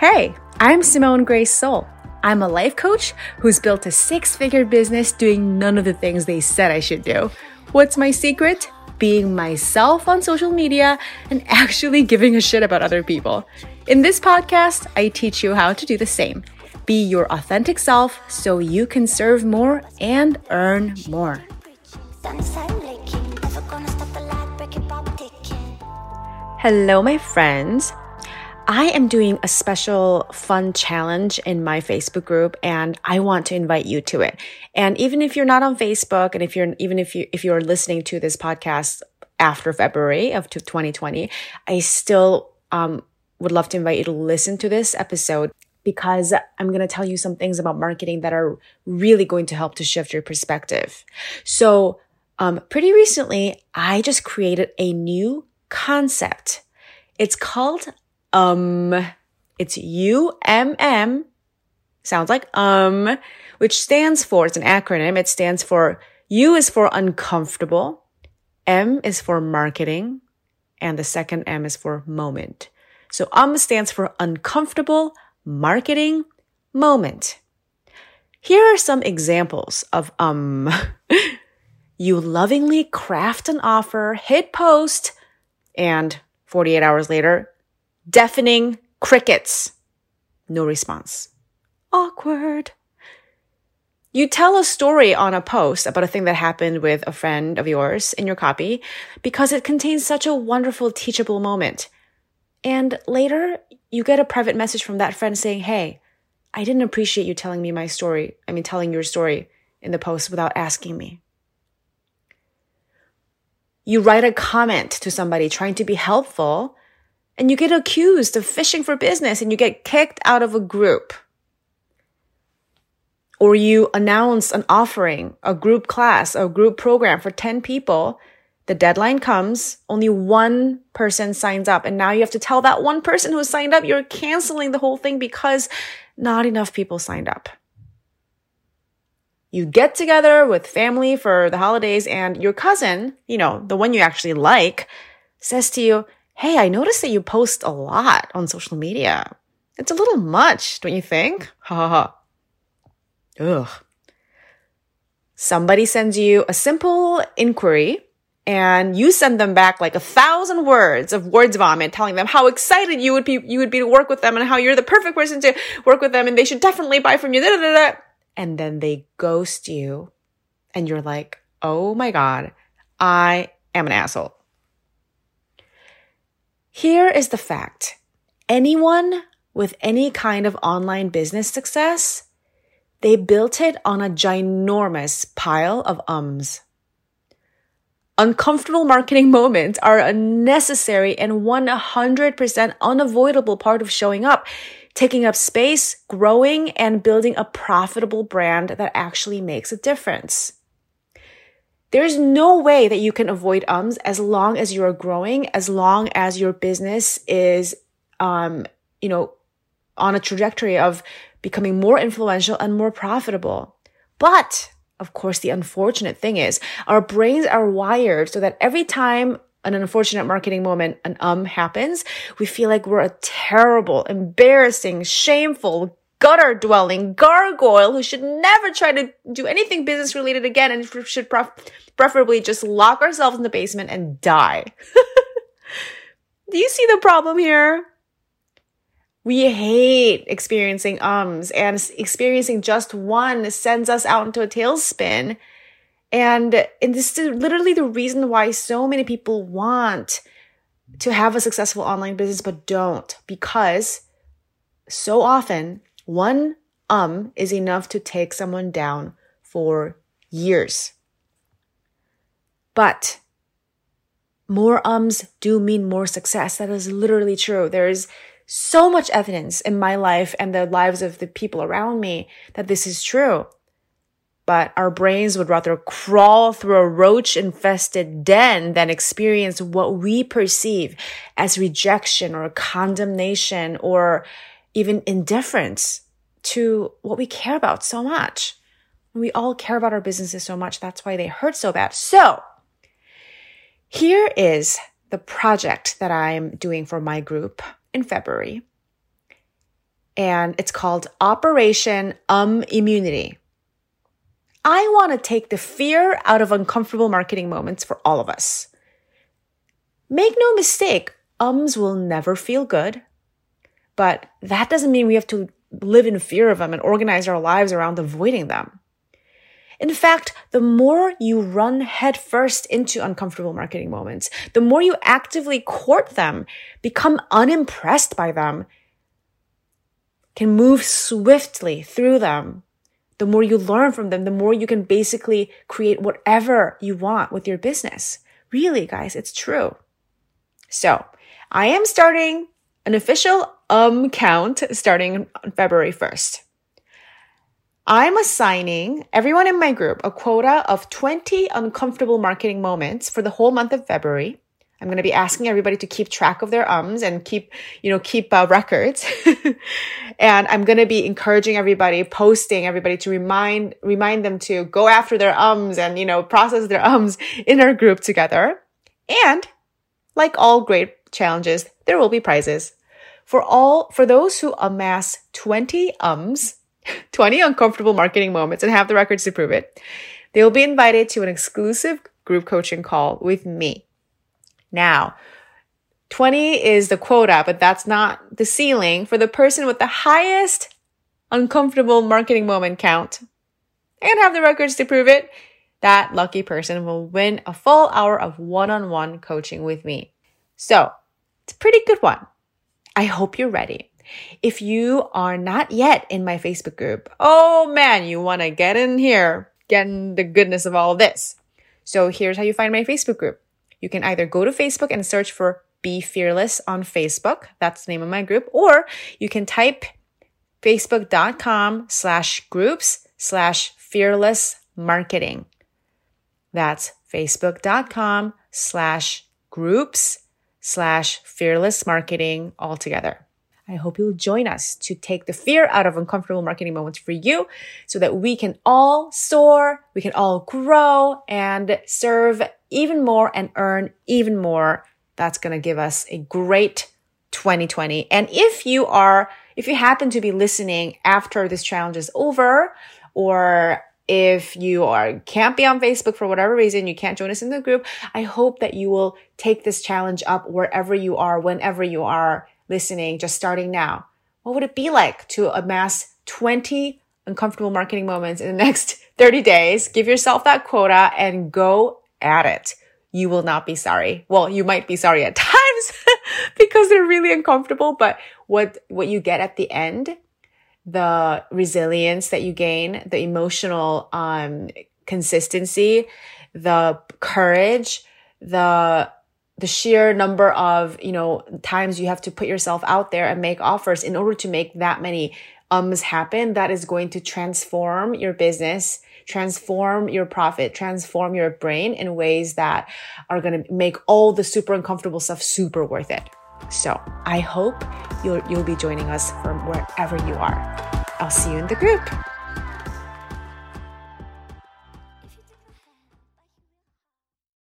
Hey, I'm Simone Grace Seol. I'm a life coach who's built a six figure business doing none of the things they said I should do. What's my secret? Being myself on social media and actually giving a shit about other people. In this podcast, I teach you how to do the same. Be your authentic self so you can serve more and earn more. Hello, my friends. I am doing a special fun challenge in my Facebook group and I want to invite you to it. And even if you're not on Facebook and if you're even if you if you're listening to this podcast after February of 2020, I still um, would love to invite you to listen to this episode because I'm going to tell you some things about marketing that are really going to help to shift your perspective. So, um, pretty recently, I just created a new concept. It's called um. It's U M M. Sounds like um, which stands for, it's an acronym. It stands for U is for uncomfortable. M is for marketing. And the second M is for moment. So um stands for uncomfortable marketing moment. Here are some examples of um. you lovingly craft an offer, hit post, and 48 hours later, deafening crickets. No response. Awkward. You tell a story on a post about a thing that happened with a friend of yours in your copy because it contains such a wonderful teachable moment. And later, you get a private message from that friend saying, Hey, I didn't appreciate you telling me my story. I mean, telling your story in the post without asking me. You write a comment to somebody trying to be helpful and you get accused of fishing for business and you get kicked out of a group. Or you announce an offering, a group class, a group program for 10 people the deadline comes, only one person signs up. And now you have to tell that one person who signed up you're canceling the whole thing because not enough people signed up. You get together with family for the holidays and your cousin, you know, the one you actually like, says to you, Hey, I noticed that you post a lot on social media. It's a little much, don't you think? Ha ha ha. Ugh. Somebody sends you a simple inquiry and you send them back like a thousand words of words vomit telling them how excited you would be you would be to work with them and how you're the perfect person to work with them and they should definitely buy from you da, da, da, and then they ghost you and you're like oh my god i am an asshole here is the fact anyone with any kind of online business success they built it on a ginormous pile of ums Uncomfortable marketing moments are a necessary and 100% unavoidable part of showing up, taking up space, growing, and building a profitable brand that actually makes a difference. There's no way that you can avoid ums as long as you're growing, as long as your business is, um, you know, on a trajectory of becoming more influential and more profitable. But of course, the unfortunate thing is our brains are wired so that every time an unfortunate marketing moment, an um happens, we feel like we're a terrible, embarrassing, shameful, gutter dwelling gargoyle who should never try to do anything business related again and should preferably just lock ourselves in the basement and die. do you see the problem here? We hate experiencing ums and experiencing just one sends us out into a tailspin. And, and this is literally the reason why so many people want to have a successful online business but don't because so often one um is enough to take someone down for years. But more ums do mean more success. That is literally true. There is so much evidence in my life and the lives of the people around me that this is true. But our brains would rather crawl through a roach infested den than experience what we perceive as rejection or condemnation or even indifference to what we care about so much. We all care about our businesses so much. That's why they hurt so bad. So here is the project that I'm doing for my group in February. and it's called Operation Um Immunity. I want to take the fear out of uncomfortable marketing moments for all of us. Make no mistake, ums will never feel good, but that doesn't mean we have to live in fear of them and organize our lives around avoiding them. In fact, the more you run headfirst into uncomfortable marketing moments, the more you actively court them, become unimpressed by them, can move swiftly through them, the more you learn from them, the more you can basically create whatever you want with your business. Really, guys, it's true. So I am starting an official um count starting February 1st. I'm assigning everyone in my group a quota of 20 uncomfortable marketing moments for the whole month of February. I'm going to be asking everybody to keep track of their ums and keep, you know, keep uh, records. and I'm going to be encouraging everybody, posting everybody to remind, remind them to go after their ums and, you know, process their ums in our group together. And like all great challenges, there will be prizes. For all, for those who amass 20 ums, 20 uncomfortable marketing moments and have the records to prove it, they will be invited to an exclusive group coaching call with me. Now, 20 is the quota, but that's not the ceiling for the person with the highest uncomfortable marketing moment count and have the records to prove it. That lucky person will win a full hour of one on one coaching with me. So it's a pretty good one. I hope you're ready. If you are not yet in my Facebook group, oh man, you want to get in here, get in the goodness of all of this. So here's how you find my Facebook group. You can either go to Facebook and search for Be Fearless on Facebook. That's the name of my group. Or you can type facebook.com slash groups slash fearless marketing. That's facebook.com slash groups slash fearless marketing altogether. I hope you'll join us to take the fear out of uncomfortable marketing moments for you so that we can all soar, we can all grow and serve even more and earn even more. That's going to give us a great 2020. And if you are, if you happen to be listening after this challenge is over, or if you are can't be on Facebook for whatever reason, you can't join us in the group, I hope that you will take this challenge up wherever you are, whenever you are listening, just starting now. What would it be like to amass 20 uncomfortable marketing moments in the next 30 days? Give yourself that quota and go at it. You will not be sorry. Well, you might be sorry at times because they're really uncomfortable, but what, what you get at the end, the resilience that you gain, the emotional, um, consistency, the courage, the the sheer number of, you know, times you have to put yourself out there and make offers in order to make that many ums happen, that is going to transform your business, transform your profit, transform your brain in ways that are going to make all the super uncomfortable stuff super worth it. So I hope you'll, you'll be joining us from wherever you are. I'll see you in the group.